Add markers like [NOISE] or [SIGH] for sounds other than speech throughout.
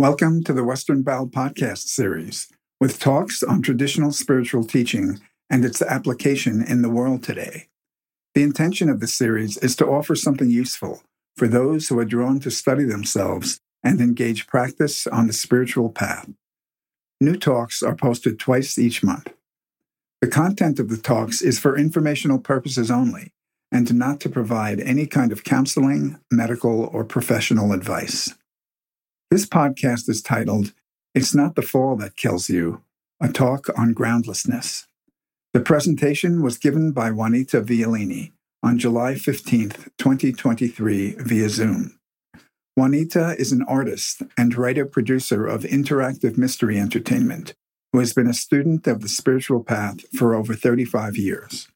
Welcome to the Western Baul podcast series with talks on traditional spiritual teaching and its application in the world today. The intention of this series is to offer something useful for those who are drawn to study themselves and engage practice on the spiritual path. New talks are posted twice each month. The content of the talks is for informational purposes only and not to provide any kind of counseling, medical, or professional advice. This podcast is titled, It's Not the Fall That Kills You, a talk on groundlessness. The presentation was given by Juanita Violini on July 15th, 2023, via Zoom. Juanita is an artist and writer producer of interactive mystery entertainment who has been a student of the spiritual path for over 35 years.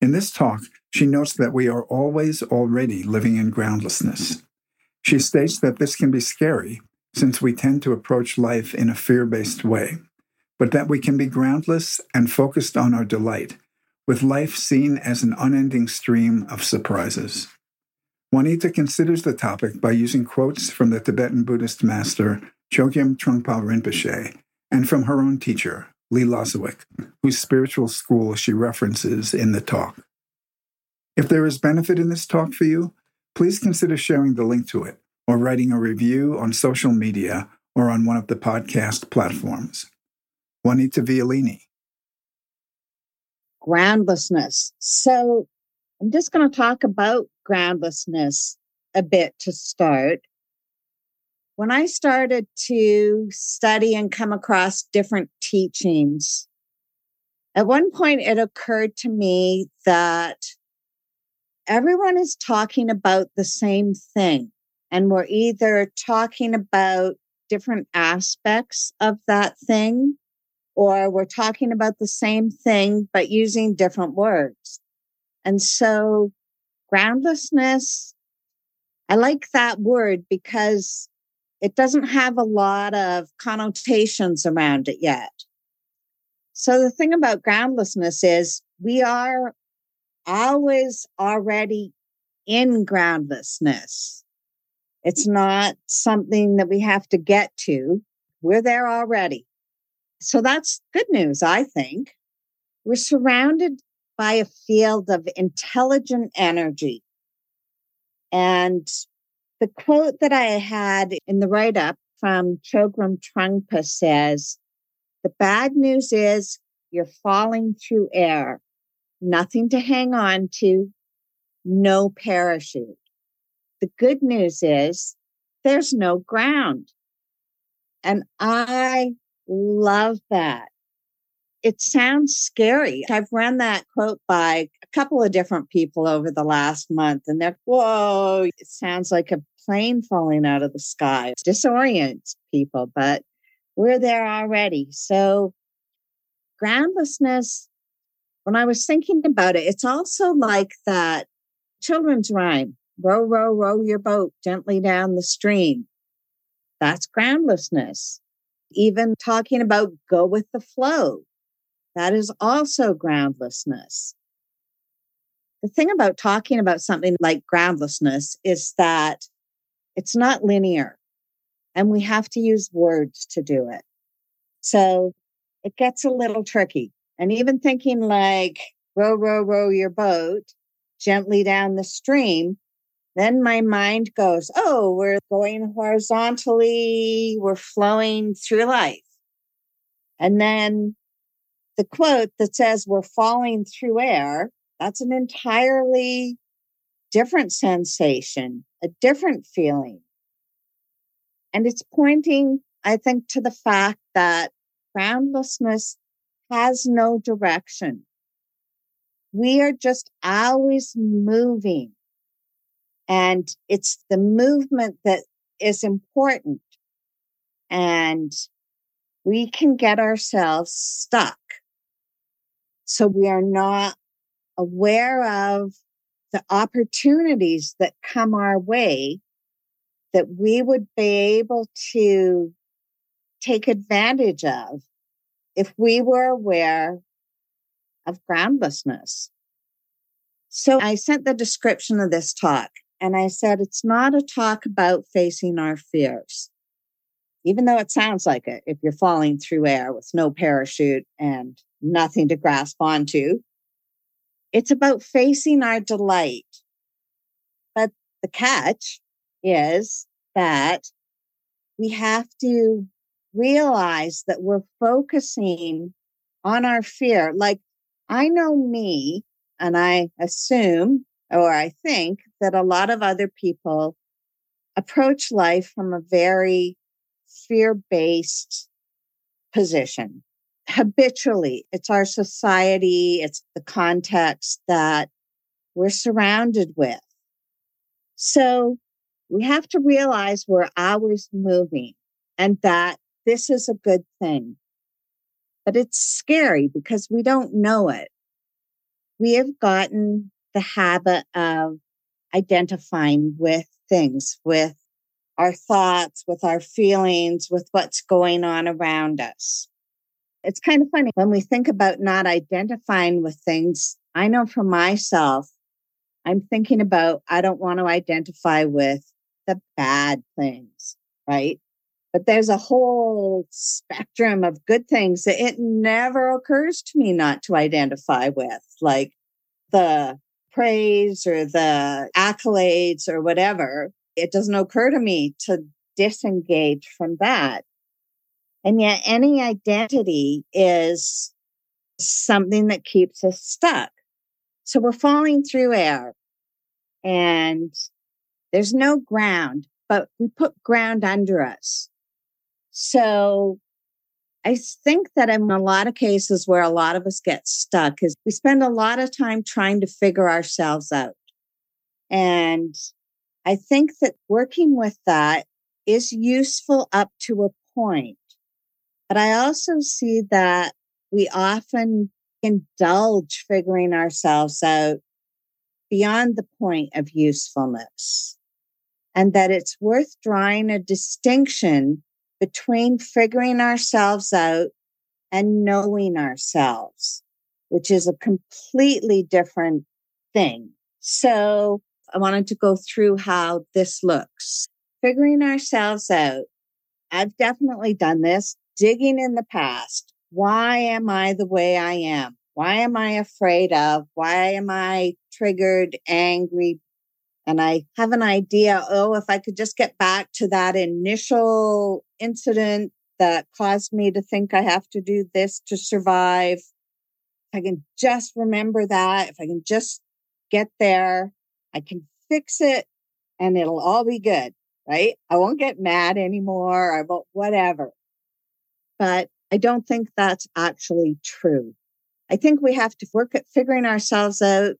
In this talk, she notes that we are always already living in groundlessness. She states that this can be scary since we tend to approach life in a fear based way, but that we can be groundless and focused on our delight, with life seen as an unending stream of surprises. Juanita considers the topic by using quotes from the Tibetan Buddhist master Chogyam Trungpa Rinpoche and from her own teacher, Lee Lozowick, whose spiritual school she references in the talk. If there is benefit in this talk for you, please consider sharing the link to it or writing a review on social media or on one of the podcast platforms. Juanita Violini. Groundlessness. So I'm just going to talk about groundlessness a bit to start. When I started to study and come across different teachings, at one point it occurred to me that everyone is talking about the same thing. And we're either talking about different aspects of that thing, or we're talking about the same thing, but using different words. And so groundlessness, I like that word because it doesn't have a lot of connotations around it yet. So the thing about groundlessness is we are always already in groundlessness. It's not something that we have to get to. We're there already. So that's good news, I think. We're surrounded by a field of intelligent energy. And the quote that I had in the write up from Chogyam Trungpa says, the bad news is you're falling through air nothing to hang on to, no parachute. The good news is there's no ground. And I love that. It sounds scary. I've run that quote by a couple of different people over the last month, and they're, whoa, it sounds like a plane falling out of the sky. It disorients people, but we're there already. So, groundlessness when I was thinking about it, it's also like that children's rhyme row, row, row your boat gently down the stream. That's groundlessness. Even talking about go with the flow, that is also groundlessness. The thing about talking about something like groundlessness is that it's not linear and we have to use words to do it. So it gets a little tricky. And even thinking like, row, row, row your boat gently down the stream, then my mind goes, oh, we're going horizontally, we're flowing through life. And then the quote that says we're falling through air, that's an entirely different sensation, a different feeling. And it's pointing, I think, to the fact that groundlessness has no direction. We are just always moving. And it's the movement that is important. And we can get ourselves stuck. So we are not aware of the opportunities that come our way that we would be able to take advantage of if we were aware of groundlessness. So I sent the description of this talk and I said, it's not a talk about facing our fears. even though it sounds like it, if you're falling through air with no parachute and nothing to grasp onto, it's about facing our delight. But the catch is that we have to realize that we're focusing on our fear. Like I know me, and I assume or I think that a lot of other people approach life from a very fear based position habitually. It's our society, it's the context that we're surrounded with. So we have to realize we're always moving and that this is a good thing. But it's scary because we don't know it. We have gotten the habit of identifying with things, with our thoughts, with our feelings, with what's going on around us. It's kind of funny when we think about not identifying with things. I know for myself, I'm thinking about I don't want to identify with the bad things, right? But there's a whole spectrum of good things that it never occurs to me not to identify with, like the praise or the accolades or whatever. It doesn't occur to me to disengage from that. And yet, any identity is something that keeps us stuck. So we're falling through air and there's no ground, but we put ground under us. So I think that in a lot of cases where a lot of us get stuck is we spend a lot of time trying to figure ourselves out. And I think that working with that is useful up to a point. But I also see that we often indulge figuring ourselves out beyond the point of usefulness. And that it's worth drawing a distinction between figuring ourselves out and knowing ourselves, which is a completely different thing. So I wanted to go through how this looks. Figuring ourselves out. I've definitely done this, digging in the past. Why am I the way I am? Why am I afraid of? Why am I triggered, angry, and I have an idea, oh, if I could just get back to that initial incident that caused me to think I have to do this to survive, if I can just remember that, if I can just get there, I can fix it and it'll all be good, right? I won't get mad anymore. I won't, whatever. But I don't think that's actually true. I think we have to work at figuring ourselves out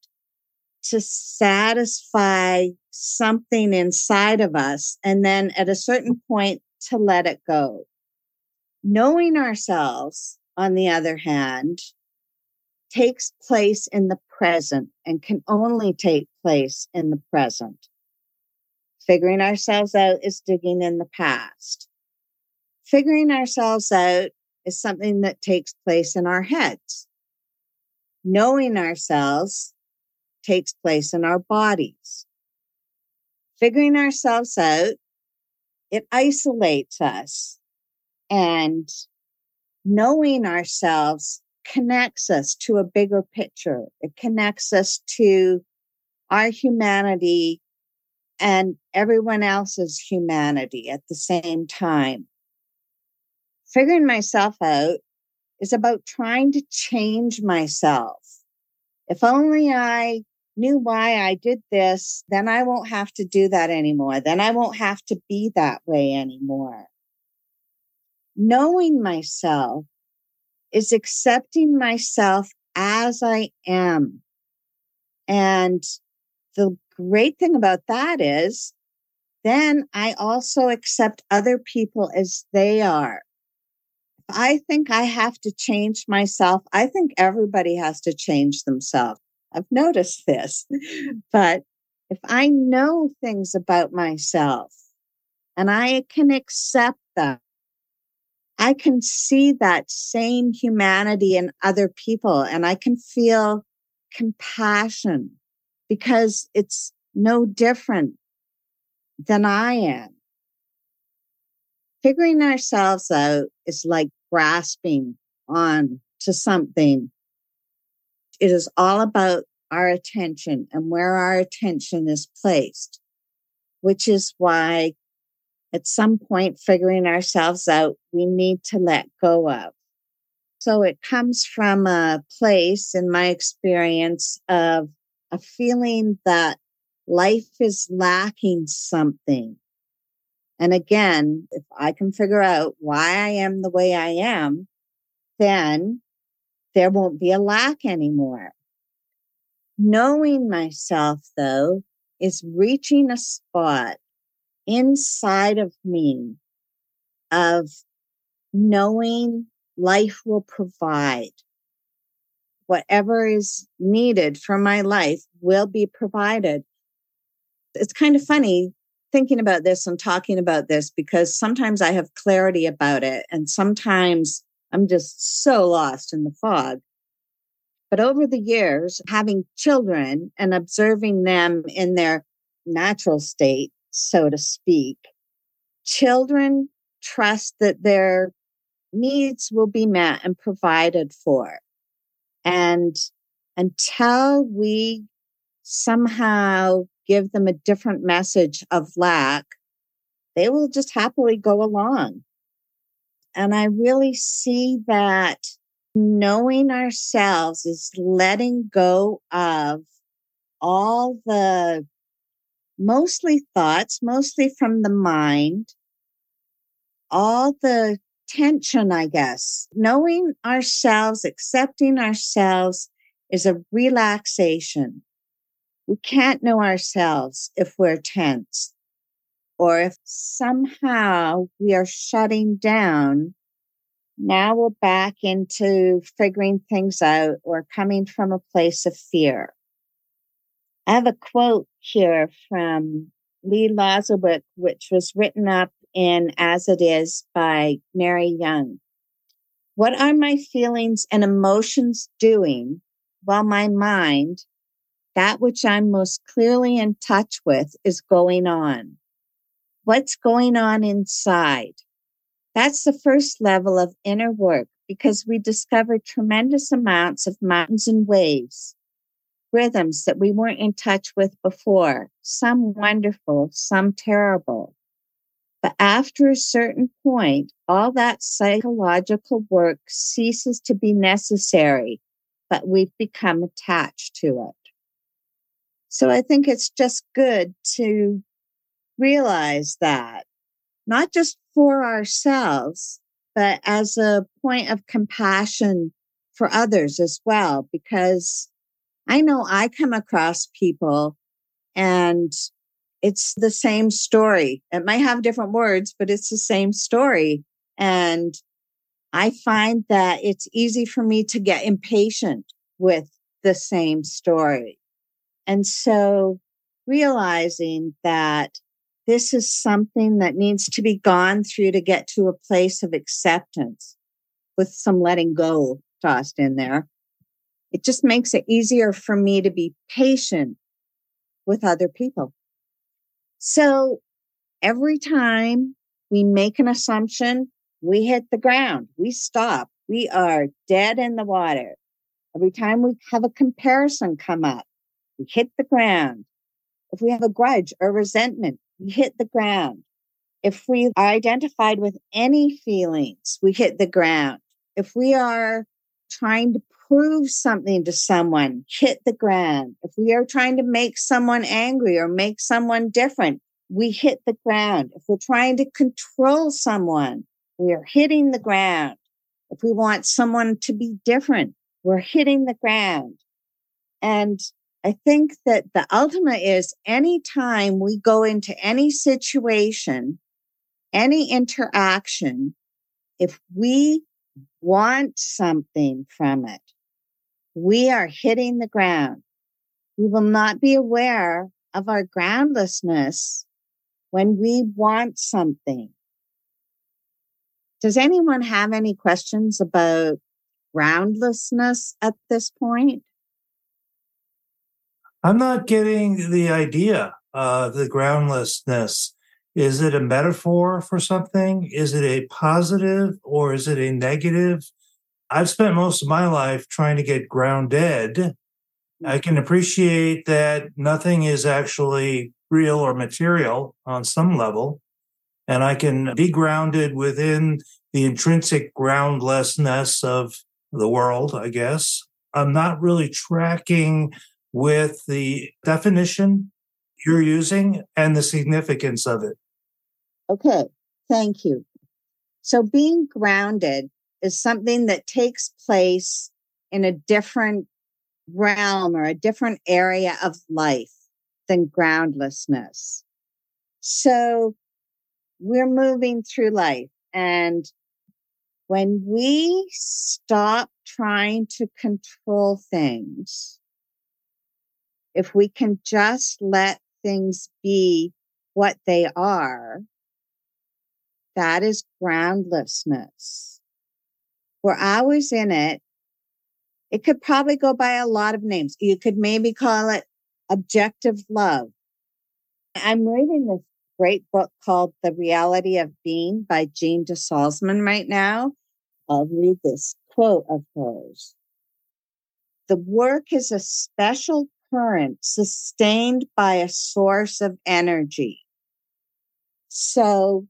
to satisfy something inside of us. And then at a certain point to let it go. Knowing ourselves, on the other hand, takes place in the present and can only take place in the present. Figuring ourselves out is digging in the past. Figuring ourselves out is something that takes place in our heads. Knowing ourselves takes place in our bodies. Figuring ourselves out, it isolates us. And knowing ourselves connects us to a bigger picture. It connects us to our humanity and everyone else's humanity at the same time. Figuring myself out is about trying to change myself. If only I knew why I did this, then I won't have to do that anymore. Then I won't have to be that way anymore. Knowing myself is accepting myself as I am. And the great thing about that is then I also accept other people as they are. If I think I have to change myself, I think everybody has to change themselves. I've noticed this. But if I know things about myself and I can accept them, I can see that same humanity in other people and I can feel compassion because it's no different than I am. figuring ourselves out is like grasping on to something. It is all about our attention and where our attention is placed, which is why at some point figuring ourselves out, we need to let go of. So it comes from a place in my experience of a feeling that life is lacking something. And again, if I can figure out why I am the way I am, then there won't be a lack anymore. Knowing myself, though, is reaching a spot inside of me of knowing life will provide. Whatever is needed for my life will be provided. It's kind of funny thinking about this and talking about this because sometimes I have clarity about it and sometimes I'm just so lost in the fog. But over the years, having children and observing them in their natural state, so to speak, children trust that their needs will be met and provided for. And until we somehow give them a different message of lack, they will just happily go along. And I really see that knowing ourselves is letting go of all the mostly thoughts, mostly from the mind, all the tension, I guess. Knowing ourselves, accepting ourselves is a relaxation. We can't know ourselves if we're tense or if somehow we are shutting down. Now we're back into figuring things out or coming from a place of fear. I have a quote here from Lee Lozowick, which was written up in As It Is by Mary Young. What are my feelings and emotions doing while my mind, that which I'm most clearly in touch with, is going on? What's going on inside? That's the first level of inner work because we discover tremendous amounts of mountains and waves, rhythms that we weren't in touch with before, some wonderful, some terrible. But after a certain point, all that psychological work ceases to be necessary, but we've become attached to it. So I think it's just good to realize that, not just for ourselves, but as a point of compassion for others as well, because I know I come across people and it's the same story. It might have different words, but it's the same story. And I find that it's easy for me to get impatient with the same story. And so realizing that this is something that needs to be gone through to get to a place of acceptance with some letting go tossed in there. It just makes it easier for me to be patient with other people. So every time we make an assumption, we hit the ground, we stop, we are dead in the water. Every time we have a comparison come up, we hit the ground. If we have a grudge or resentment, hit the ground. If we are identified with any feelings, we hit the ground. If we are trying to prove something to someone, hit the ground. If we are trying to make someone angry or make someone different, we hit the ground. If we're trying to control someone, we are hitting the ground. If we want someone to be different, we're hitting the ground. And I think that the ultimate is anytime we go into any situation, any interaction, if we want something from it, we are hitting the ground. We will not be aware of our groundlessness when we want something. Does anyone have any questions about groundlessness at this point? I'm not getting the idea, uh, the groundlessness. Is it a metaphor for something? Is it a positive or is it a negative? I've spent most of my life trying to get grounded. I can appreciate that nothing is actually real or material on some level. And I can be grounded within the intrinsic groundlessness of the world, I guess. I'm not really tracking with the definition you're using and the significance of it. Okay, thank you. So, being grounded is something that takes place in a different realm or a different area of life than groundlessness. So, we're moving through life. And when we stop trying to control things, if we can just let things be what they are, that is groundlessness. We're always in it. It could probably go by a lot of names. You could maybe call it objective love. I'm reading this great book called The Reality of Being by Jeanne de Salzmann right now. I'll read this quote of hers. The work is a special current sustained by a source of energy. So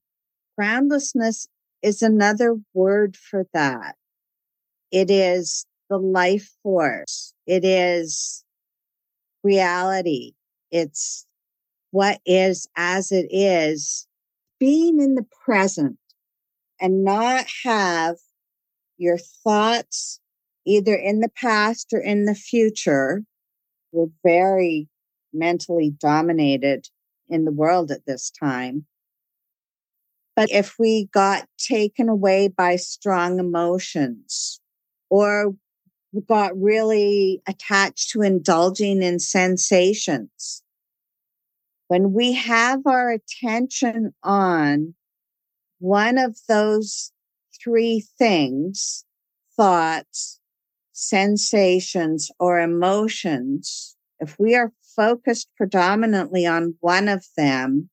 groundlessness is another word for that. It is the life force. It is reality. It's what is as it is, being in the present and not have your thoughts either in the past or in the future. We're very mentally dominated in the world at this time. But if we got taken away by strong emotions or got really attached to indulging in sensations, when we have our attention on one of those three things thoughts, sensations, or emotions if we are focused predominantly on one of them,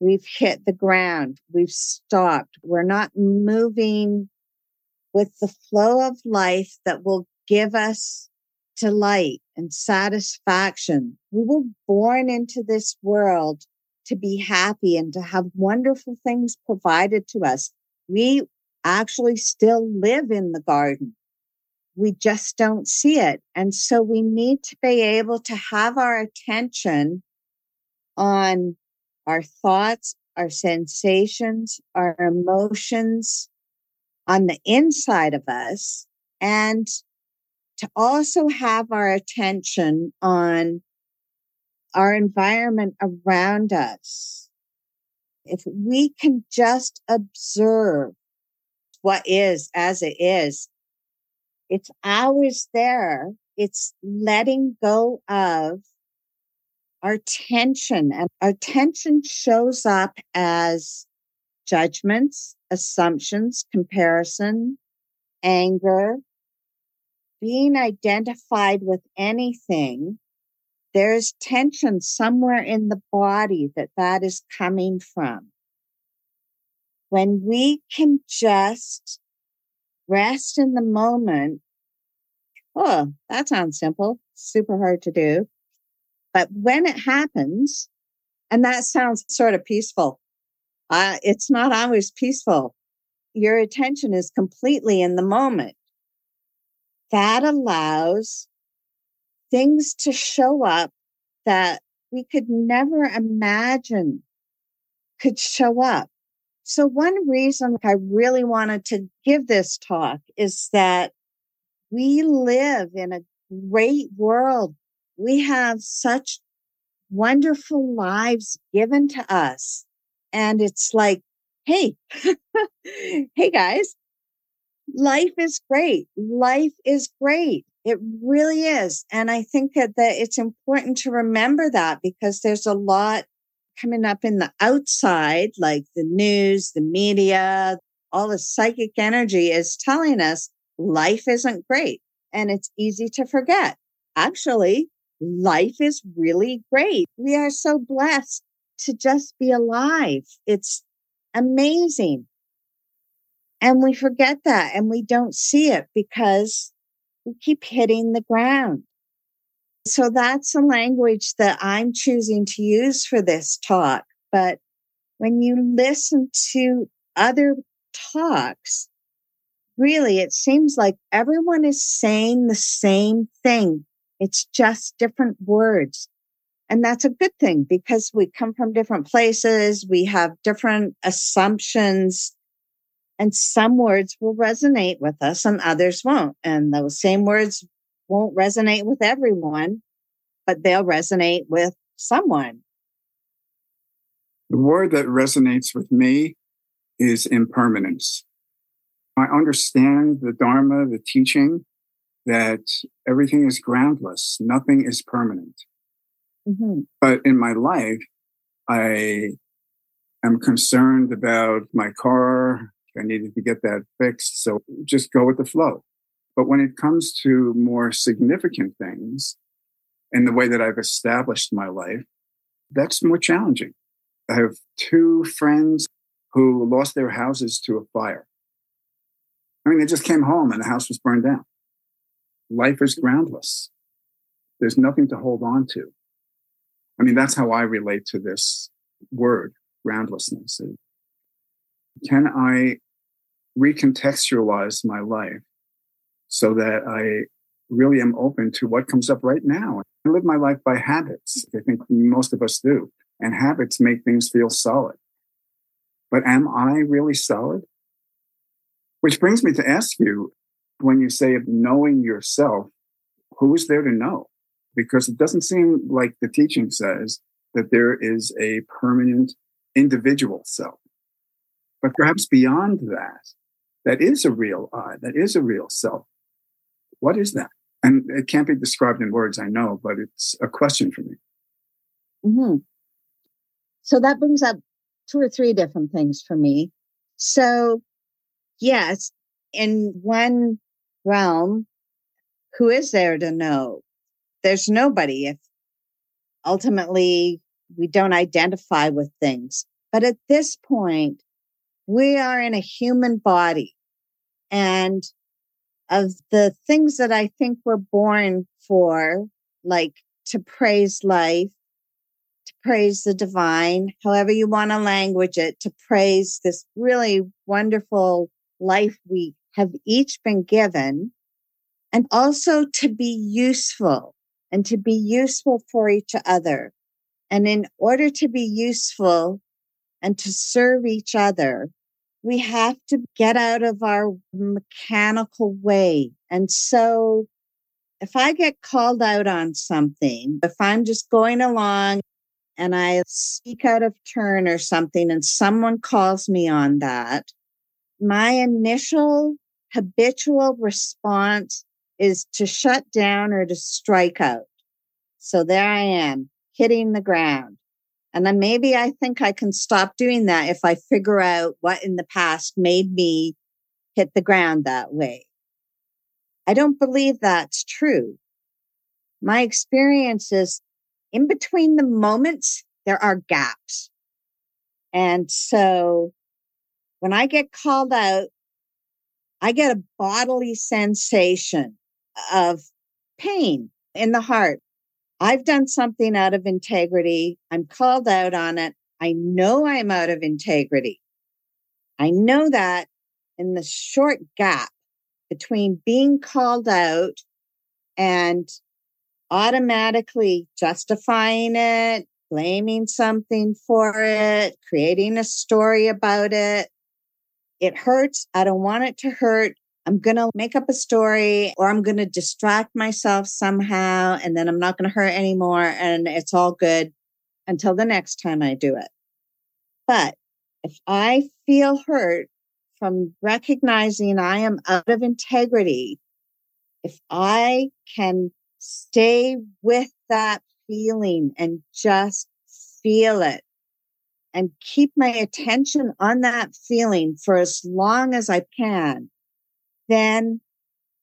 we've hit the ground, we've stopped, we're not moving with the flow of life that will give us delight and satisfaction. We were born into this world to be happy and to have wonderful things provided to us. We actually still live in the garden. We just don't see it. And so we need to be able to have our attention on our thoughts, our sensations, our emotions on the inside of us and to also have our attention on our environment around us. If we can just observe what is as it is, it's always there. It's letting go of our tension and our tension shows up as judgments, assumptions, comparison, anger, being identified with anything. There's tension somewhere in the body that that is coming from. When we can just rest in the moment. Oh, that sounds simple, super hard to do. But when it happens, and that sounds sort of peaceful, uh, it's not always peaceful. Your attention is completely in the moment. That allows things to show up that we could never imagine could show up. So, one reason I really wanted to give this talk is that we live in a great world. We have such wonderful lives given to us. And it's like, hey, [LAUGHS] hey guys, life is great. Life is great. It really is. And I think that, that it's important to remember that because there's a lot coming up in the outside, like the news, the media, all the psychic energy is telling us life isn't great. And it's easy to forget. Actually, life is really great. We are so blessed to just be alive. It's amazing. And we forget that and we don't see it because we keep hitting the ground. So that's a language that I'm choosing to use for this talk. But when you listen to other talks, really, it seems like everyone is saying the same thing. It's just different words. And that's a good thing because we come from different places. We have different assumptions and some words will resonate with us and others won't. And those same words won't resonate with everyone, but they'll resonate with someone. The word that resonates with me is impermanence. I understand the Dharma, the teaching that everything is groundless, nothing is permanent. Mm-hmm. But in my life, I am concerned about my car. I needed to get that fixed. So just go with the flow. But when it comes to more significant things in the way that I've established my life, that's more challenging. I have two friends who lost their houses to a fire. I mean, they just came home and the house was burned down. Life is groundless. There's nothing to hold on to. I mean, that's how I relate to this word, groundlessness. Can I recontextualize my life so that I really am open to what comes up right now? I live my life by habits. I think most of us do. And habits make things feel solid. But am I really solid? Which brings me to ask you when you say of knowing yourself, who is there to know? because it doesn't seem like the teaching says that there is a permanent individual self. But perhaps beyond that, that is a real I, that is a real self. What is that? And it can't be described in words, I know, but it's a question for me. Mm-hmm. So that brings up two or three different things for me. So, yes, in one realm, who is there to know? there's nobody if ultimately we don't identify with things. But at this point, we are in a human body. And of the things that I think we're born for, like to praise life, to praise the divine, however you want to language it, to praise this really wonderful life we have each been given, and also to be useful and to be useful for each other. And in order to be useful and to serve each other, we have to get out of our mechanical way. And so if I get called out on something, if I'm just going along and I speak out of turn or something and someone calls me on that, my initial habitual response is to shut down or to strike out. So there I am hitting the ground. And then maybe I think I can stop doing that if I figure out what in the past made me hit the ground that way. I don't believe that's true. My experience is in between the moments, there are gaps. And so when I get called out, I get a bodily sensation of pain in the heart. I've done something out of integrity. I'm called out on it. I know I'm out of integrity. I know that in the short gap between being called out and automatically justifying it, blaming something for it, creating a story about it. It hurts. I don't want it to hurt. I'm going to make up a story or I'm going to distract myself somehow and then I'm not going to hurt anymore and it's all good until the next time I do it. But if I feel hurt from recognizing I am out of integrity, if I can stay with that feeling and just feel it and keep my attention on that feeling for as long as I can, then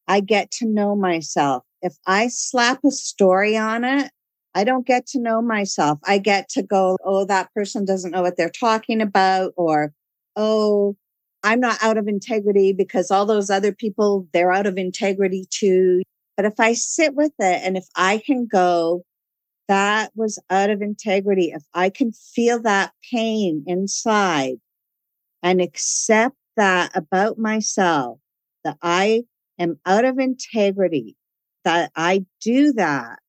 I get to know myself. If I slap a story on it, I don't get to know myself. I get to go, oh, that person doesn't know what they're talking about, or, oh, I'm not out of integrity because all those other people, they're out of integrity too. But if I sit with it and if I can go, that was out of integrity, if I can feel that pain inside and accept that about myself, that I am out of integrity, that I do that,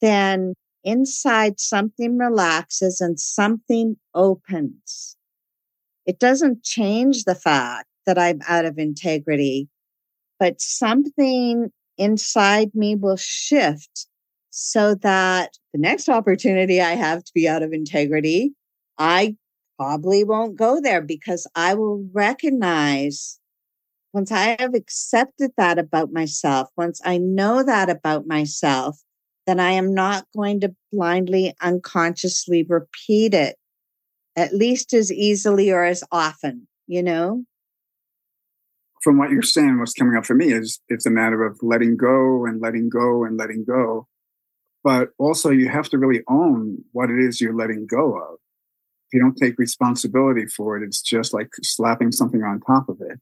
then inside something relaxes and something opens. It doesn't change the fact that I'm out of integrity, but something inside me will shift so that the next opportunity I have to be out of integrity, I probably won't go there because I will recognize once I have accepted that about myself, once I know that about myself, then I am not going to blindly, unconsciously repeat it at least as easily or as often, you know? From what you're saying, what's coming up for me is it's a matter of letting go and letting go and letting go. But also, you have to really own what it is you're letting go of. If you don't take responsibility for it, it's just like slapping something on top of it.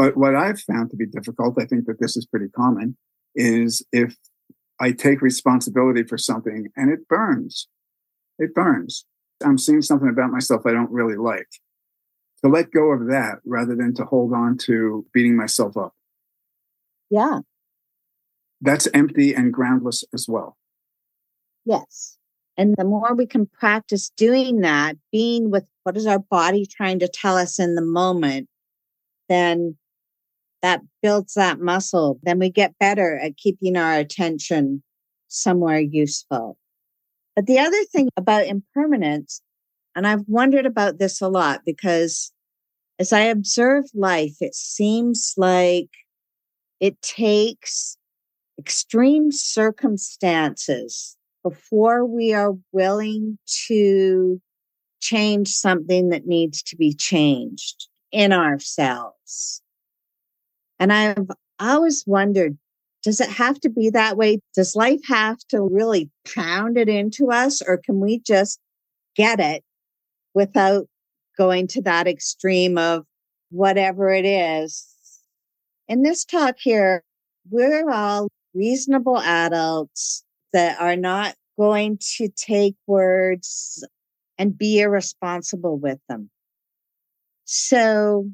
But what I've found to be difficult, I think that this is pretty common, is if I take responsibility for something and it burns. It burns. I'm seeing something about myself I don't really like. To let go of that rather than to hold on to beating myself up. Yeah. That's empty and groundless as well. Yes. And the more we can practice doing that, being with what is our body trying to tell us in the moment, then that builds that muscle. Then we get better at keeping our attention somewhere useful. But the other thing about impermanence, and I've wondered about this a lot because as I observe life, it seems like it takes extreme circumstances before we are willing to change something that needs to be changed in ourselves. And I've always wondered, does it have to be that way? Does life have to really pound it into us or can we just get it without going to that extreme of whatever it is? In this talk here, we're all reasonable adults that are not going to take words and be irresponsible with them. So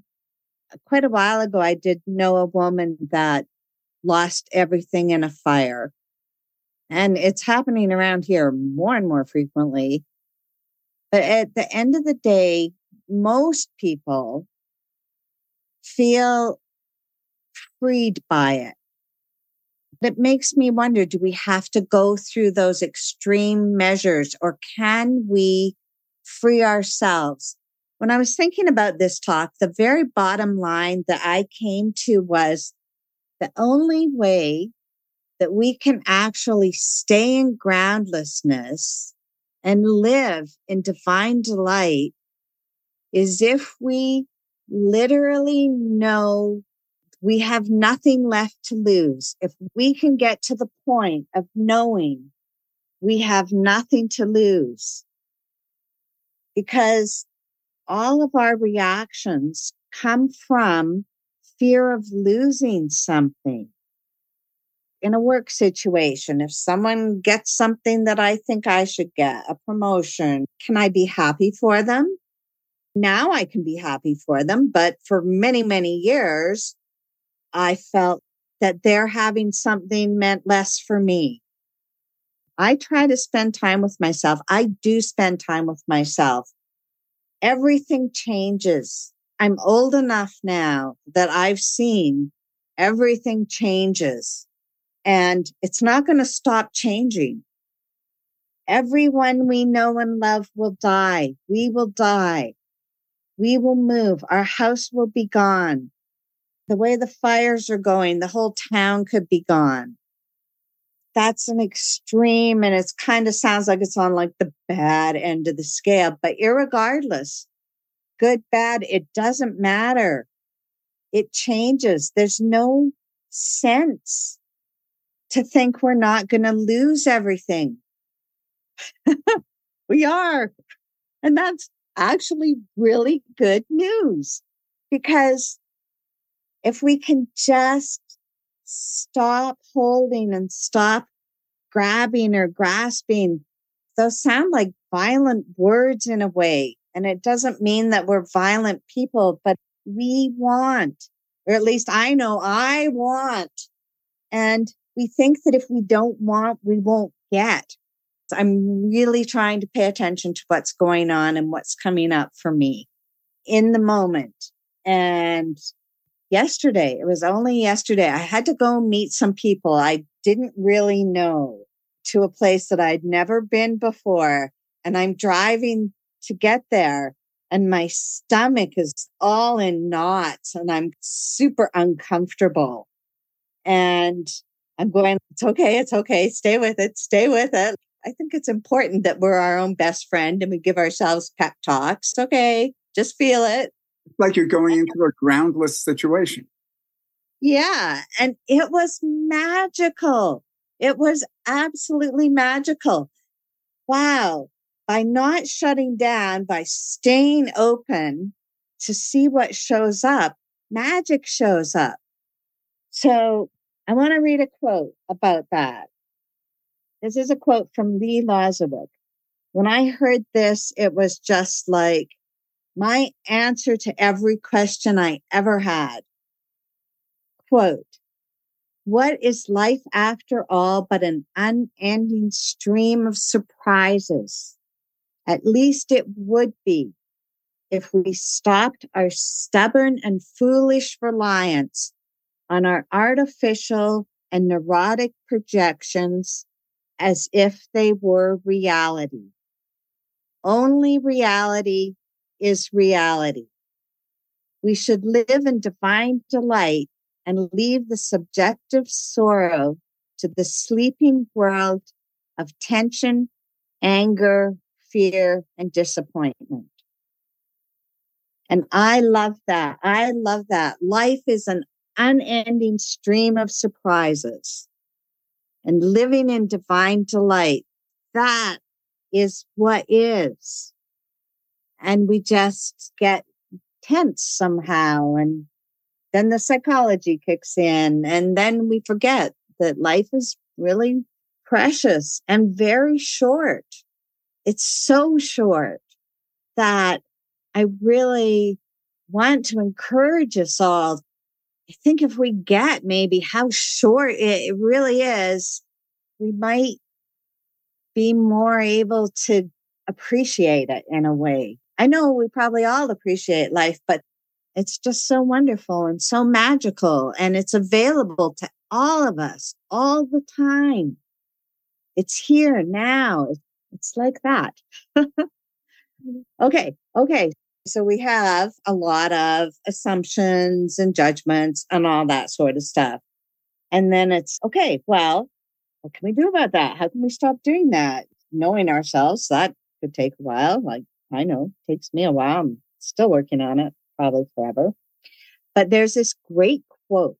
quite a while ago, I did know a woman that lost everything in a fire. And it's happening around here more and more frequently. But at the end of the day, most people feel freed by it. That makes me wonder do we have to go through those extreme measures or can we free ourselves when I was thinking about this talk, the very bottom line that I came to was the only way that we can actually stay in groundlessness and live in divine delight is if we literally know we have nothing left to lose. If we can get to the point of knowing we have nothing to lose. Because all of our reactions come from fear of losing something. In a work situation, if someone gets something that I think I should get, a promotion, can I be happy for them? Now I can be happy for them. But for many, many years, I felt that their having something meant less for me. I try to spend time with myself. I do spend time with myself everything changes. I'm old enough now that I've seen everything changes and it's not going to stop changing. Everyone we know and love will die. We will die. We will move. Our house will be gone. The way the fires are going, the whole town could be gone that's an extreme and it's kind of sounds like it's on like the bad end of the scale but regardless good bad it doesn't matter it changes there's no sense to think we're not going to lose everything. [LAUGHS] we are. And that's actually really good news because if we can just stop holding and stop grabbing or grasping, those sound like violent words in a way. And it doesn't mean that we're violent people, but we want, or at least I know I want. And we think that if we don't want, we won't get. I'm really trying to pay attention to what's going on and what's coming up for me in the moment. And yesterday, it was only yesterday, I had to go meet some people I didn't really know to a place that I'd never been before. And I'm driving to get there and my stomach is all in knots and I'm super uncomfortable. And I'm going, it's okay, it's okay, stay with it, stay with it. I think it's important that we're our own best friend and we give ourselves pep talks. Okay, just feel it. Like you're going into a groundless situation. Yeah. And it was magical. It was absolutely magical. Wow. By not shutting down, by staying open to see what shows up, magic shows up. So I want to read a quote about that. This is a quote from Lee Lozowick. When I heard this, it was just like my answer to every question I ever had. Quote, what is life after all but an unending stream of surprises? At least it would be if we stopped our stubborn and foolish reliance on our artificial and neurotic projections as if they were reality. Only reality is reality. We should live in divine delight and leave the subjective sorrow to the sleeping world of tension, anger, fear, and disappointment. And I love that. I love that. Life is an unending stream of surprises and living in divine delight. That is what is. And we just get tense somehow. And then the psychology kicks in. And then we forget that life is really precious and very short. It's so short that I really want to encourage us all I think if we get maybe how short it really is, we might be more able to appreciate it in a way. I know we probably all appreciate life, but it's just so wonderful and so magical and it's available to all of us all the time. It's here now. It's like that. [LAUGHS] okay. Okay. So we have a lot of assumptions and judgments and all that sort of stuff. And then it's okay, well, what can we do about that? How can we stop doing that? Knowing ourselves, that could take a while. Like I know, takes me a while. I'm still working on it, probably forever. But there's this great quote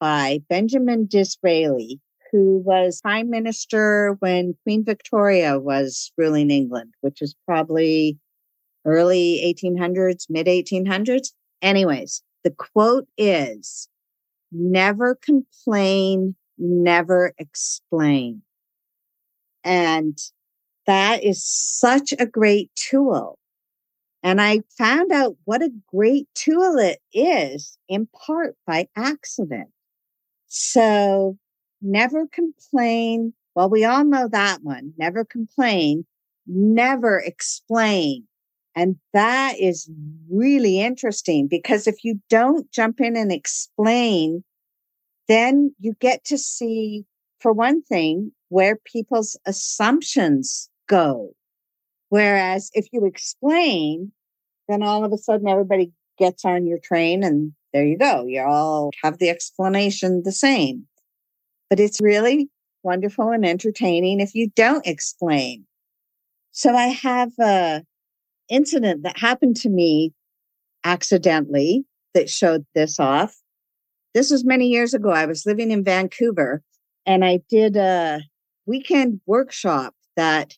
by Benjamin Disraeli, who was prime minister when Queen Victoria was ruling England, which is probably early 1800s, mid 1800s. Anyways, the quote is never complain, never explain. And that is such a great tool. And I found out what a great tool it is in part by accident. So never complain. Well, we all know that one. Never complain, never explain. And that is really interesting because if you don't jump in and explain, then you get to see, for one thing, where people's assumptions go. Whereas if you explain, then all of a sudden everybody gets on your train and there you go. You all have the explanation the same. But it's really wonderful and entertaining if you don't explain. So I have a incident that happened to me accidentally that showed this off. This was many years ago. I was living in Vancouver and I did a weekend workshop that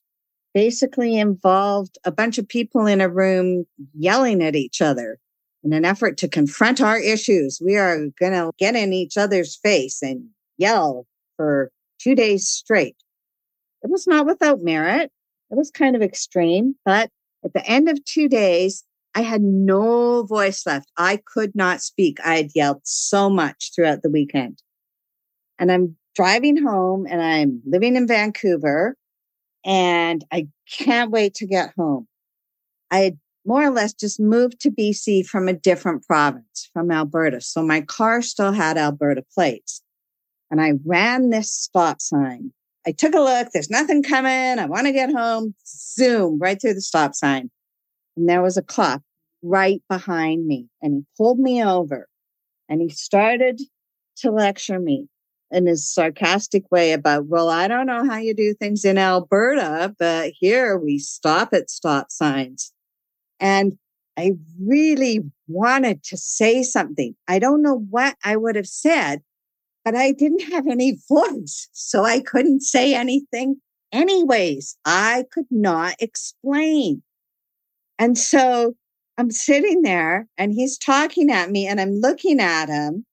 basically involved a bunch of people in a room yelling at each other in an effort to confront our issues. We are going to get in each other's face and yell for two days straight. It was not without merit. It was kind of extreme, but at the end of two days, I had no voice left. I could not speak. I had yelled so much throughout the weekend. And I'm driving home and I'm living in Vancouver and I can't wait to get home. I had more or less just moved to BC from a different province, from Alberta. So my car still had Alberta plates. And I ran this stop sign. I took a look. There's nothing coming. I want to get home. Zoom right through the stop sign. And there was a cop right behind me. And he pulled me over and he started to lecture me in his sarcastic way about, well, I don't know how you do things in Alberta, but here we stop at stop signs. And I really wanted to say something. I don't know what I would have said, but I didn't have any [LAUGHS] voice. So I couldn't say anything. Anyways, I could not explain. And so I'm sitting there and he's talking at me and I'm looking at him.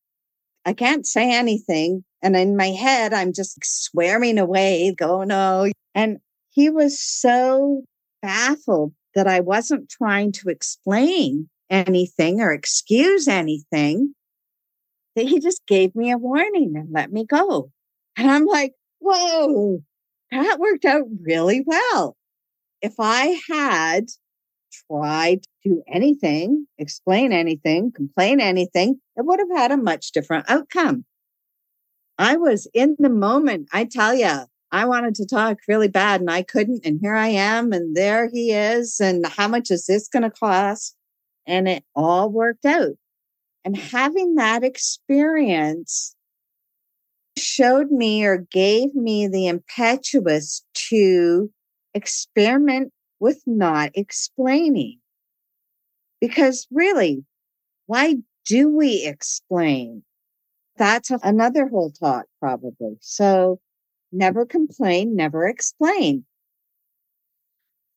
I can't say anything. And in my head, I'm just swearing away, going, oh. And he was so baffled that I wasn't trying to explain anything or excuse anything that he just gave me a warning and let me go. And I'm like, whoa, that worked out really well. If I had tried to do anything, explain anything, complain anything, it would have had a much different outcome. I was in the moment. I tell you, I wanted to talk really bad and I couldn't. And here I am, and there he is. And how much is this going to cost? And it all worked out. And having that experience showed me or gave me the impetuous to experiment with not explaining. Because really, why do we explain? That's another whole talk, probably. So never complain, never explain.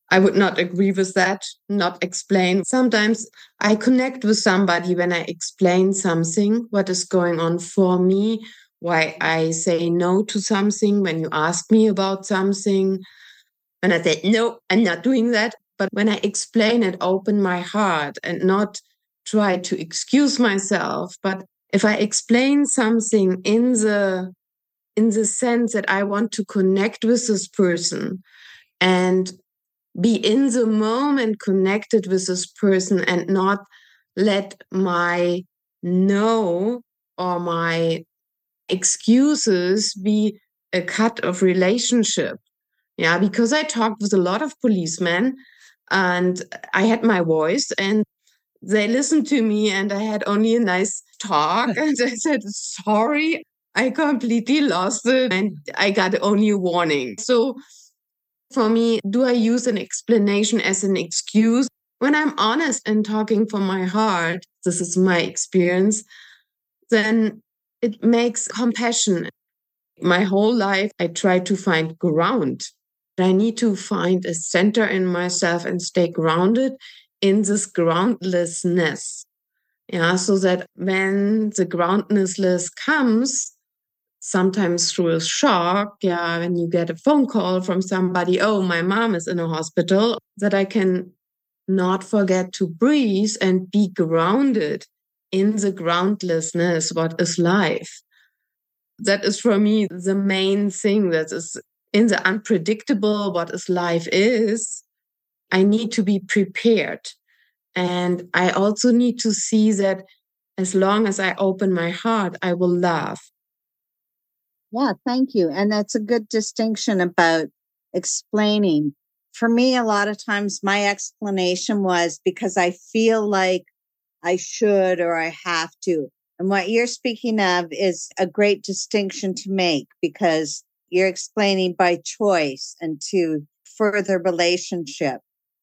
I would not agree with that, not explain. Sometimes I connect with somebody when I explain something, what is going on for me, why I say no to something when you ask me about something. When I say, no, I'm not doing that. But when I explain it, open my heart and not try to excuse myself, but if I explain something in the in the sense that I want to connect with this person and be in the moment connected with this person and not let my no or my excuses be a cut of relationship. Yeah, because I talked with a lot of policemen and I had my voice and they listened to me and I had only a nice talk. [LAUGHS] and I said, sorry, I completely lost it and I got only a warning. So for me, do I use an explanation as an excuse? When I'm honest and talking from my heart, this is my experience, then it makes compassion. My whole life, I try to find ground. I need to find a center in myself and stay grounded in this groundlessness. Yeah, so that when the groundlessness comes, sometimes through a shock, yeah, when you get a phone call from somebody, oh, my mom is in a hospital, that I can not forget to breathe and be grounded in the groundlessness, what is life. That is for me the main thing that is in the unpredictable, what is life is. I need to be prepared. And I also need to see that as long as I open my heart, I will love. Yeah, thank you. And that's a good distinction about explaining. For me, a lot of times my explanation was because I feel like I should or I have to. And what you're speaking of is a great distinction to make because you're explaining by choice and to further relationship,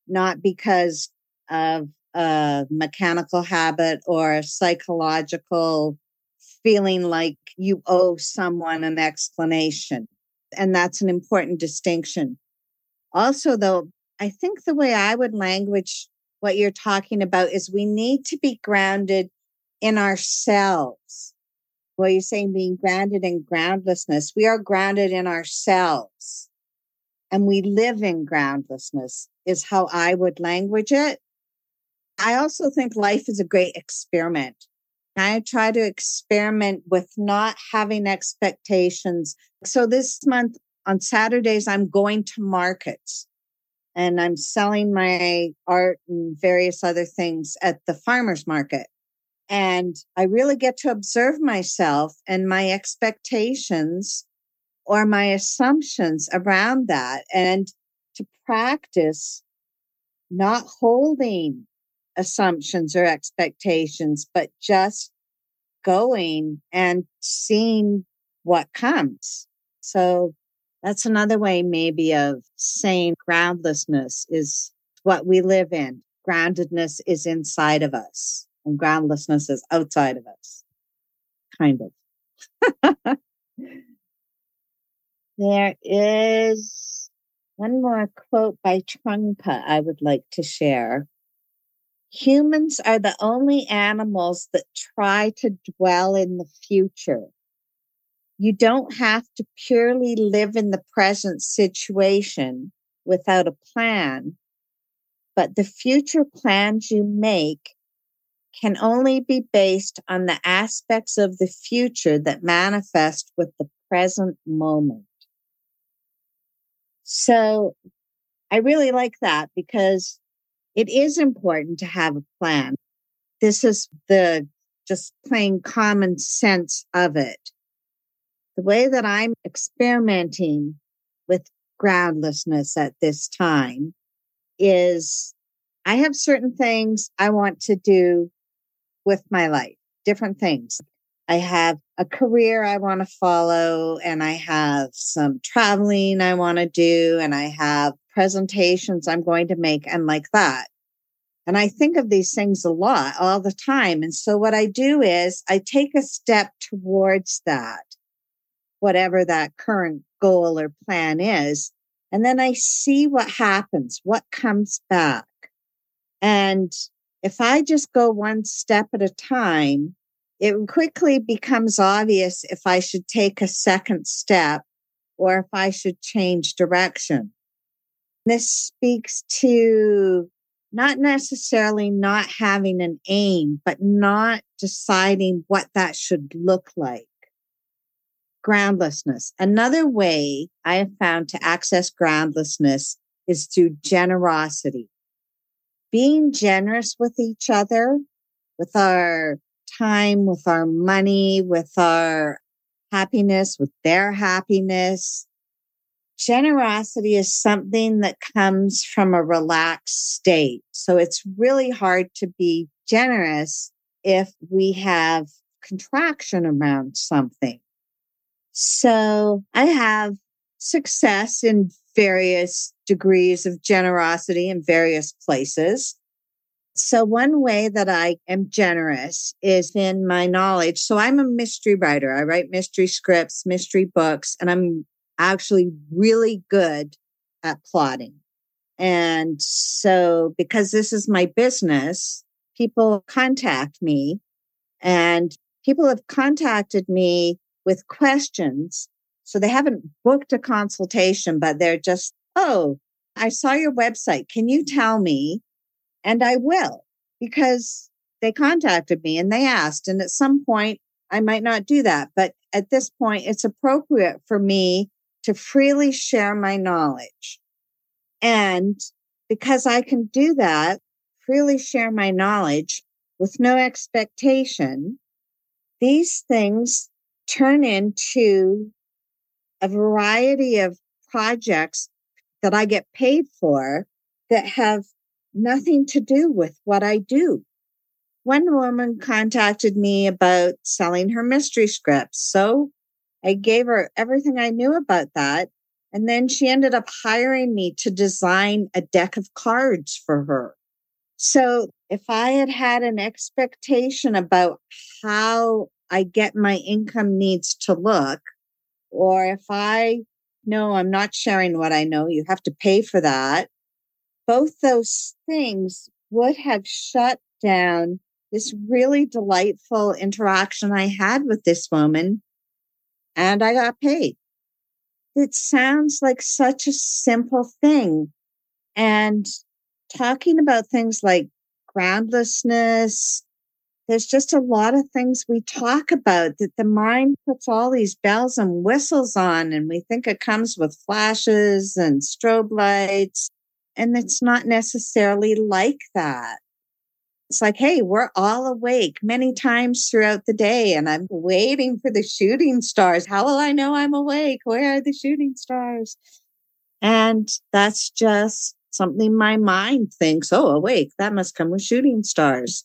not because of a mechanical habit or a psychological feeling like you owe someone an explanation. And that's an important distinction. Also, though, I think the way I would language what you're talking about is we need to be grounded in ourselves. Well, you're saying being grounded in groundlessness. We are grounded in ourselves and we live in groundlessness, is how I would language it. I also think life is a great experiment. I try to experiment with not having expectations. So this month on Saturdays, I'm going to markets and I'm selling my art and various other things at the farmer's market. And I really get to observe myself and my expectations or my assumptions around that and to practice not holding assumptions or expectations, but just going and seeing what comes. So that's another way, maybe, of saying groundlessness is what we live in. Groundedness is inside of us, and groundlessness is outside of us. Kind of. [LAUGHS] there is one more quote by Trungpa I would like to share. Humans are the only animals that try to dwell in the future you don't have to purely live in the present situation without a plan, but the future plans you make can only be based on the aspects of the future that manifest with the present moment. So I really like that because it is important to have a plan. This is the just plain common sense of it the way that I'm experimenting with groundlessness at this time is I have certain things I want to do with my life, different things. I have a career I want to follow, and I have some traveling I want to do, and I have presentations I'm going to make, and like that. And I think of these things a lot all the time. And so what I do is I take a step towards that whatever that current goal or plan is. And then I see what happens, what comes back. And if I just go one step at a time, it quickly becomes obvious if I should take a second step or if I should change direction. This speaks to not necessarily not having an aim, but not deciding what that should look like groundlessness. Another way I have found to access groundlessness is through generosity. Being generous with each other, with our time, with our money, with our happiness, with their happiness. Generosity is something that comes from a relaxed state. So it's really hard to be generous if we have contraction around something. So I have success in various degrees of generosity in various places. So one way that I am generous is in my knowledge. So I'm a mystery writer. I write mystery scripts, mystery books, and I'm actually really good at plotting. And so because this is my business, people contact me and people have contacted me with questions. So they haven't booked a consultation, but they're just, oh, I saw your website. Can you tell me? And I will because they contacted me and they asked. And at some point, I might not do that. But at this point, it's appropriate for me to freely share my knowledge. And because I can do that, freely share my knowledge with no expectation, these things turn into a variety of projects that I get paid for that have nothing to do with what I do. One woman contacted me about selling her mystery scripts. So I gave her everything I knew about that. And then she ended up hiring me to design a deck of cards for her. So if I had had an expectation about how I get my income needs to look, or if I know I'm not sharing what I know, you have to pay for that. Both those things would have shut down this really delightful interaction I had with this woman, and I got paid. It sounds like such a simple thing. And talking about things like groundlessness, there's just a lot of things we talk about that the mind puts all these bells and whistles on, and we think it comes with flashes and strobe lights. And it's not necessarily like that. It's like, hey, we're all awake many times throughout the day, and I'm waiting for the shooting stars. How will I know I'm awake? Where are the shooting stars? And that's just something my mind thinks, oh, awake, that must come with shooting stars.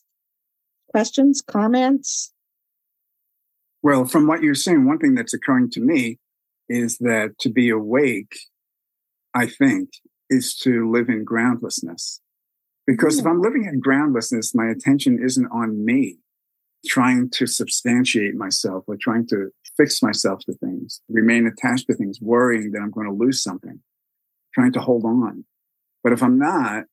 Questions, comments? Well, from what you're saying, one thing that's occurring to me is that to be awake, I think, is to live in groundlessness. Because if hmm. I'm living in groundlessness, my attention isn't on me trying to substantiate myself or trying to fix myself to things, remain attached to things, worrying that I'm going to lose something, trying to hold on. But if I'm not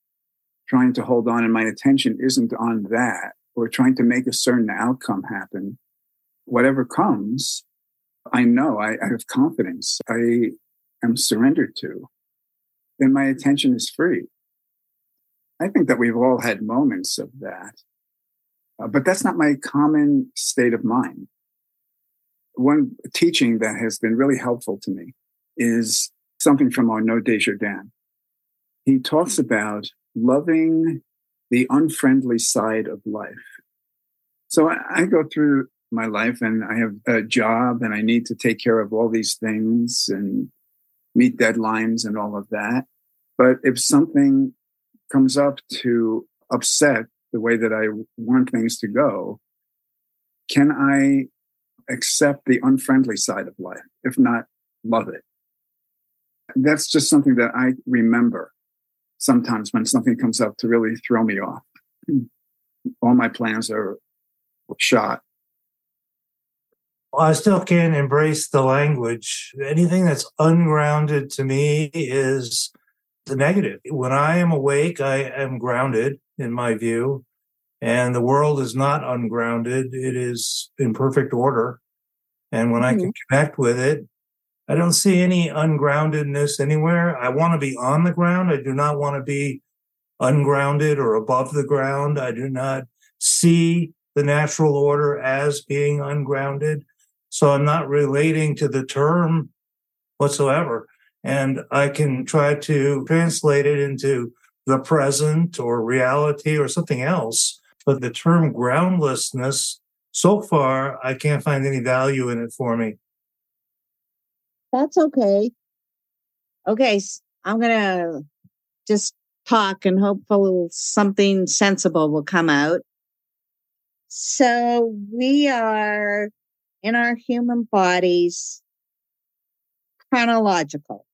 trying to hold on and my attention isn't on that or trying to make a certain outcome happen, whatever comes, I know I, I have confidence. I am surrendered to. Then my attention is free. I think that we've all had moments of that. Uh, but that's not my common state of mind. One teaching that has been really helpful to me is something from Arnaud Desjardins. He talks about loving the unfriendly side of life. So I, I go through my life and I have a job and I need to take care of all these things and meet deadlines and all of that. But if something comes up to upset the way that I want things to go, can I accept the unfriendly side of life? If not, love it. That's just something that I remember sometimes when something comes up to really throw me off. [CLEARS THROAT] All my plans are shot. I still can't embrace the language. Anything that's ungrounded to me is the negative. When I am awake, I am grounded in my view, and the world is not ungrounded. It is in perfect order. And when mm-hmm. I can mm-hmm. connect with it, I don't see any ungroundedness anywhere. I want to be on the ground. I do not want to be ungrounded or above the ground. I do not see the natural order as being ungrounded. So I'm not relating to the term whatsoever and I can try to translate it into the present or reality or something else. But the term groundlessness, so far, I can't find any value in it for me. That's okay. Okay, I'm going to just talk and hopefully something sensible will come out. So we are in our human bodies chronological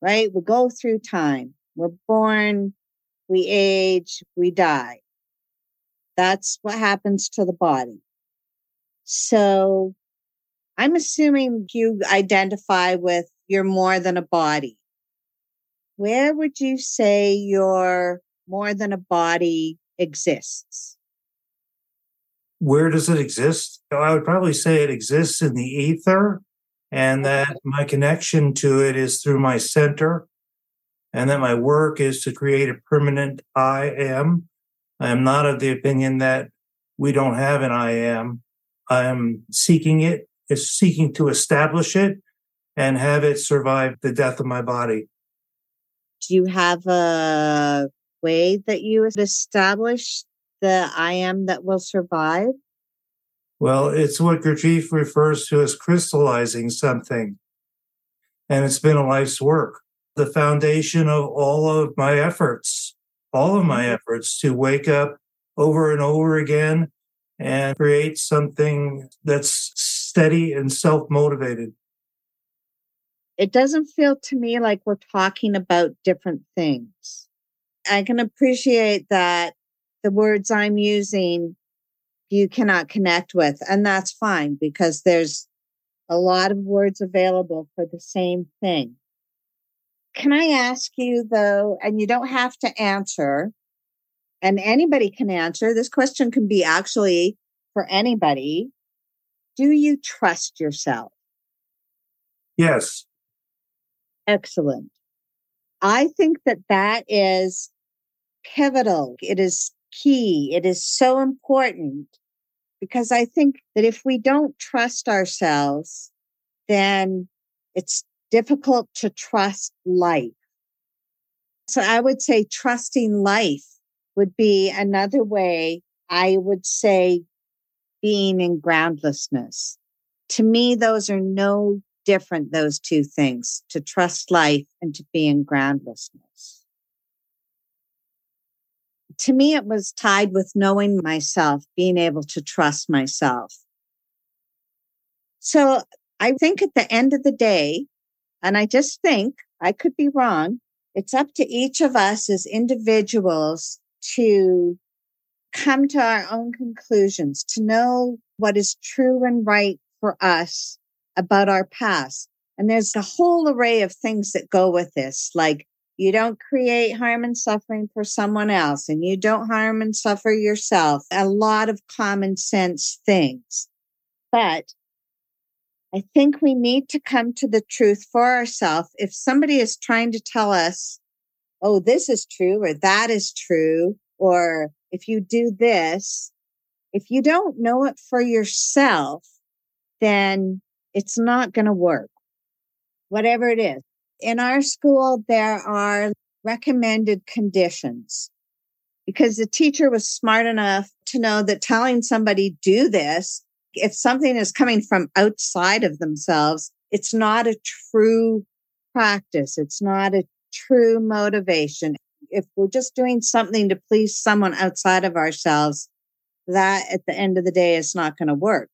right? We go through time. We're born, we age, we die. That's what happens to the body. So I'm assuming you identify with you're more than a body. Where would you say your more than a body exists? Where does it exist? I would probably say it exists in the ether and that my connection to it is through my center, and that my work is to create a permanent I am. I am not of the opinion that we don't have an I am. I am seeking it, is seeking to establish it and have it survive the death of my body. Do you have a way that you establish the I am that will survive? Well, it's what Gurdjieff refers to as crystallizing something. And it's been a life's work. The foundation of all of my efforts, all of my mm-hmm. efforts to wake up over and over again and create something that's steady and self motivated. It doesn't feel to me like we're talking about different things. I can appreciate that the words I'm using you cannot connect with. And that's fine because there's a lot of words available for the same thing. Can I ask you though, and you don't have to answer, and anybody can answer, this question can be actually for anybody. Do you trust yourself? Yes. Excellent. I think that that is pivotal. It is key. It is so important because I think that if we don't trust ourselves, then it's difficult to trust life. So I would say trusting life would be another way I would say being in groundlessness. To me, those are no different, those two things to trust life and to be in groundlessness. To me, it was tied with knowing myself, being able to trust myself. So I think at the end of the day, and I just think I could be wrong, it's up to each of us as individuals to come to our own conclusions, to know what is true and right for us about our past. And there's a whole array of things that go with this, like you don't create harm and suffering for someone else, and you don't harm and suffer yourself. A lot of common sense things. But I think we need to come to the truth for ourselves. If somebody is trying to tell us, oh, this is true or that is true, or if you do this, if you don't know it for yourself, then it's not going to work, whatever it is. In our school, there are recommended conditions because the teacher was smart enough to know that telling somebody do this, if something is coming from outside of themselves, it's not a true practice. It's not a true motivation if we're just doing something to please someone outside of ourselves, that at the end of the day is not going to work.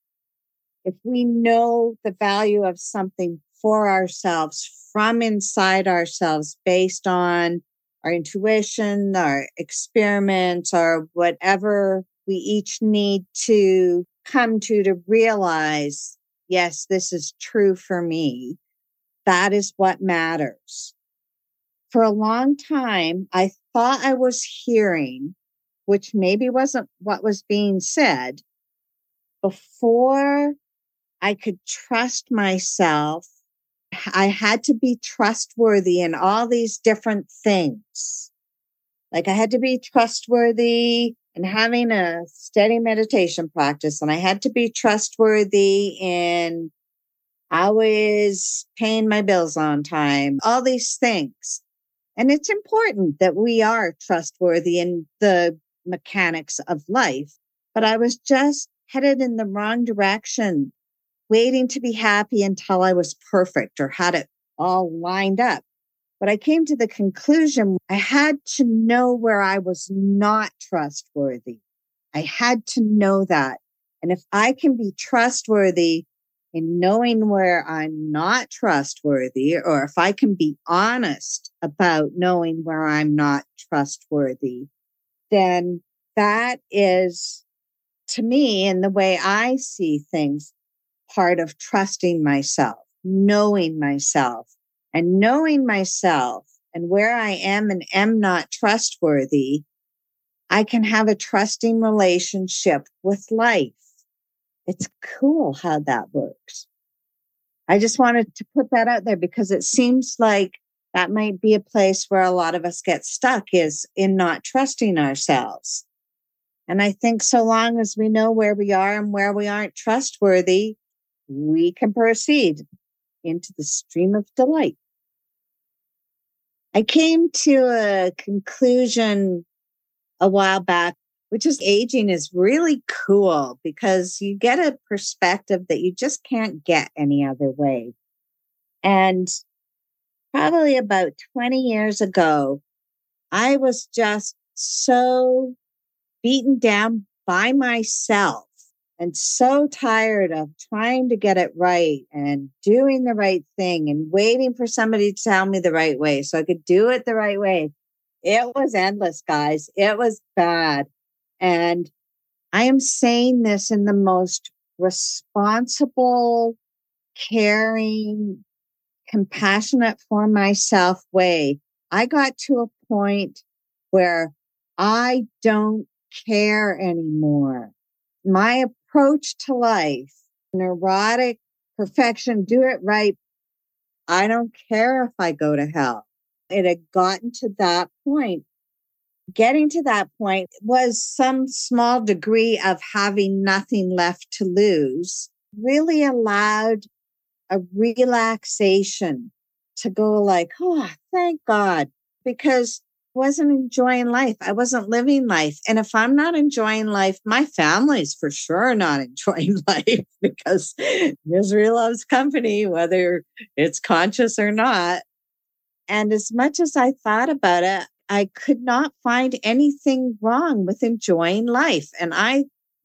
If we know the value of something for ourselves from inside ourselves based on our intuition, our experiments, or whatever we each need to come to to realize, yes, this is true for me. That is what matters for a long time, I thought I was hearing, which maybe wasn't what was being said, before I could trust myself. I had to be trustworthy in all these different things. Like I had to be trustworthy in having a steady meditation practice, and I had to be trustworthy in always paying my bills on time, all these things. And it's important that we are trustworthy in the mechanics of life. But I was just headed in the wrong direction, waiting to be happy until I was perfect or had it all lined up. But I came to the conclusion I had to know where I was not trustworthy. I had to know that. And if I can be trustworthy in knowing where I'm not trustworthy, or if I can be honest about knowing where I'm not trustworthy, then that is to me, in the way I see things, part of trusting myself, knowing myself and knowing myself and where I am and am not trustworthy. I can have a trusting relationship with life it's cool how that works. I just wanted to put that out there because it seems like that might be a place where a lot of us get stuck is in not trusting ourselves. And I think so long as we know where we are and where we aren't trustworthy, we can proceed into the stream of delight. I came to a conclusion a while back which is aging is really cool because you get a perspective that you just can't get any other way. And probably about 20 years ago, I was just so beaten down by myself and so tired of trying to get it right and doing the right thing and waiting for somebody to tell me the right way so I could do it the right way. It was endless, guys. It was bad. And I am saying this in the most responsible, caring, compassionate for myself way. I got to a point where I don't care anymore. My approach to life, neurotic perfection, do it right. I don't care if I go to hell. It had gotten to that point. Getting to that point was some small degree of having nothing left to lose, really allowed a relaxation to go like, oh, thank God, because wasn't enjoying life. I wasn't living life. And if I'm not enjoying life, my family's for sure not [LAUGHS] enjoying life because misery loves company, whether it's conscious or not. And as much as I thought about it, I could not find anything wrong with enjoying life. And I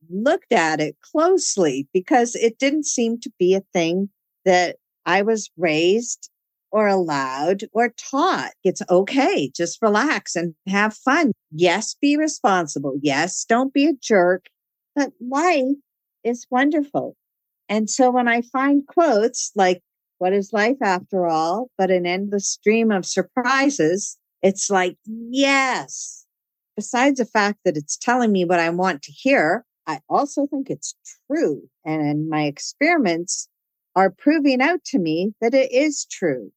looked at it closely because it didn't seem to be a thing that I was raised or allowed or taught. It's okay. Just relax and have fun. Yes, be responsible. Yes, don't be a jerk. But life is wonderful. And so when I find quotes like, what is life after all, but an endless stream of surprises, it's like, yes. Besides the fact that it's telling me what I want to hear, I also think it's true. And my experiments are proving out to me that it is true.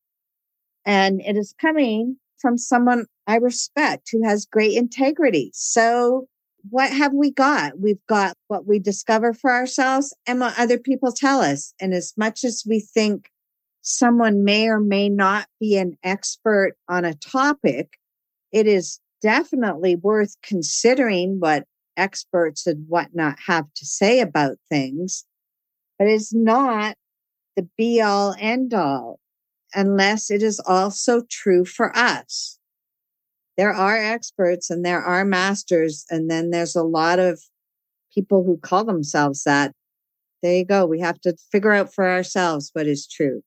And it is coming from someone I respect who has great integrity. So what have we got? We've got what we discover for ourselves and what other people tell us. And as much as we think someone may or may not be an expert on a topic, it is definitely worth considering what experts and whatnot have to say about things, but it's not the be all end all unless it is also true for us. There are experts and there are masters, and then there's a lot of people who call themselves that. There you go. We have to figure out for ourselves what is true.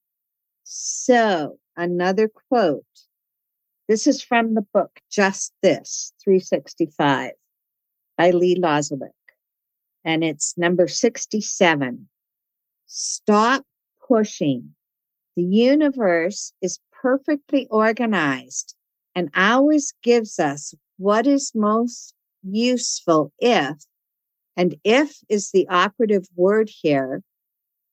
So, another quote. This is from the book Just This 365 by Lee Lozowick. And it's number 67. Stop pushing the universe is perfectly organized and always gives us what is most useful if, and if is the operative word here,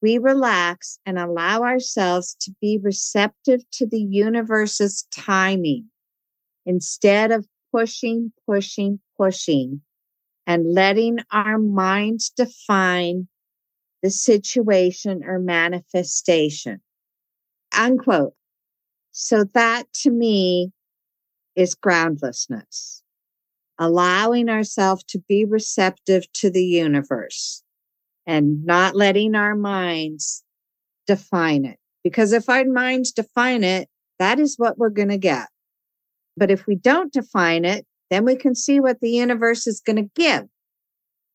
we relax and allow ourselves to be receptive to the universe's timing instead of pushing, pushing, pushing and letting our minds define the situation or manifestation unquote. So that to me is groundlessness, allowing ourselves to be receptive to the universe and not letting our minds define it. Because if our minds define it, that is what we're going to get. But if we don't define it, then we can see what the universe is going to give.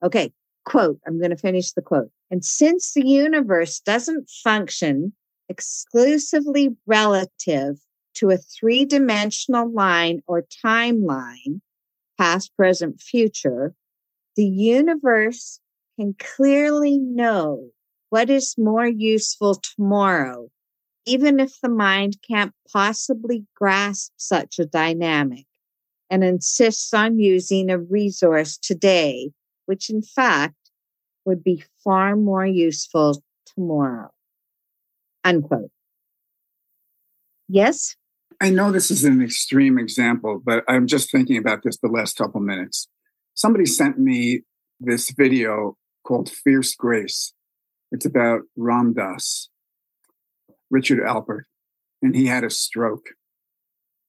Okay, quote, I'm going to finish the quote. And since the universe doesn't function exclusively relative to a three dimensional line or timeline, past, present, future, the universe can clearly know what is more useful tomorrow, even if the mind can't possibly grasp such a dynamic and insists on using a resource today, which in fact would be far more useful tomorrow unquote. Yes? I know this is an extreme example, but I'm just thinking about this the last couple minutes. Somebody sent me this video called Fierce Grace. It's about Ram Dass, Richard Alpert, and he had a stroke.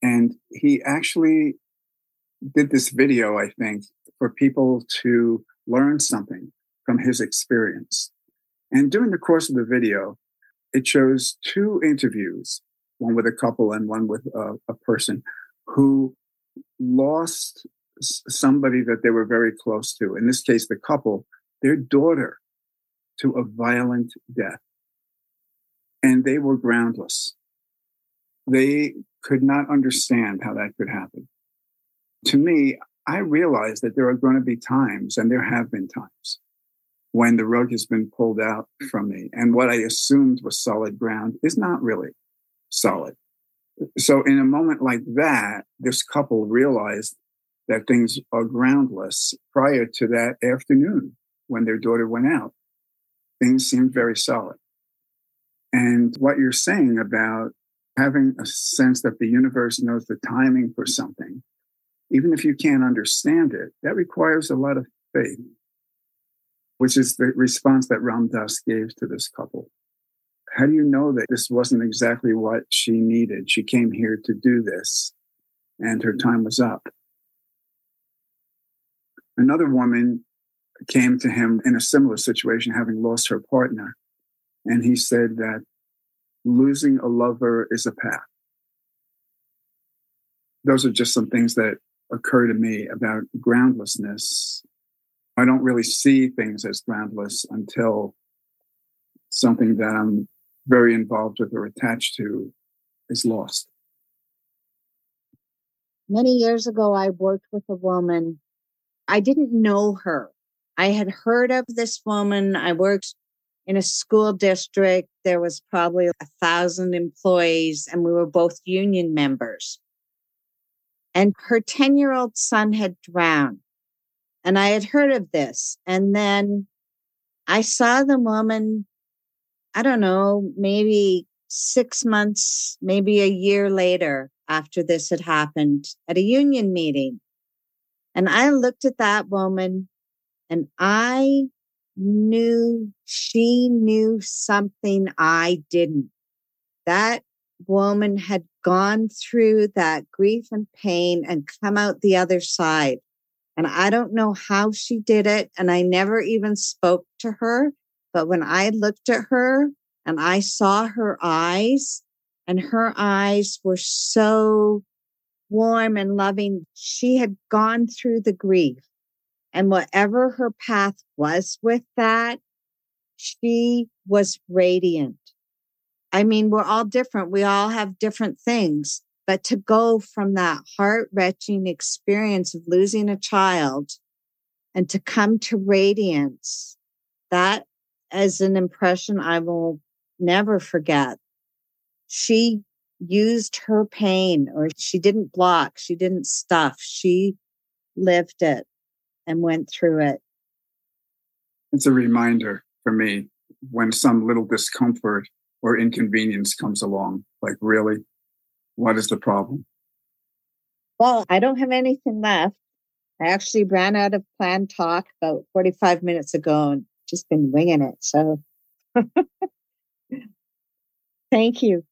And he actually did this video, I think, for people to learn something from his experience. And during the course of the video, it shows two interviews, one with a couple and one with a, a person who lost somebody that they were very close to. In this case, the couple, their daughter, to a violent death. And they were groundless. They could not understand how that could happen. To me, I realize that there are going to be times, and there have been times, when the rug has been pulled out from me. And what I assumed was solid ground is not really solid. So, in a moment like that, this couple realized that things are groundless prior to that afternoon when their daughter went out. Things seemed very solid. And what you're saying about having a sense that the universe knows the timing for something, even if you can't understand it, that requires a lot of faith which is the response that Ram Dass gave to this couple. How do you know that this wasn't exactly what she needed? She came here to do this, and her time was up. Another woman came to him in a similar situation, having lost her partner. And he said that losing a lover is a path. Those are just some things that occur to me about groundlessness I don't really see things as groundless until something that I'm very involved with or attached to is lost. Many years ago, I worked with a woman. I didn't know her. I had heard of this woman. I worked in a school district. There was probably a thousand employees, and we were both union members. And her 10 year old son had drowned. And I had heard of this. And then I saw the woman, I don't know, maybe six months, maybe a year later after this had happened at a union meeting. And I looked at that woman and I knew she knew something I didn't. That woman had gone through that grief and pain and come out the other side. And I don't know how she did it. And I never even spoke to her. But when I looked at her and I saw her eyes, and her eyes were so warm and loving, she had gone through the grief. And whatever her path was with that, she was radiant. I mean, we're all different. We all have different things. But to go from that heart wrenching experience of losing a child and to come to radiance, that is an impression I will never forget. She used her pain or she didn't block, she didn't stuff, she lived it and went through it. It's a reminder for me when some little discomfort or inconvenience comes along, like, really, what is the problem? Well, I don't have anything left. I actually ran out of planned talk about 45 minutes ago and just been winging it. So [LAUGHS] thank you.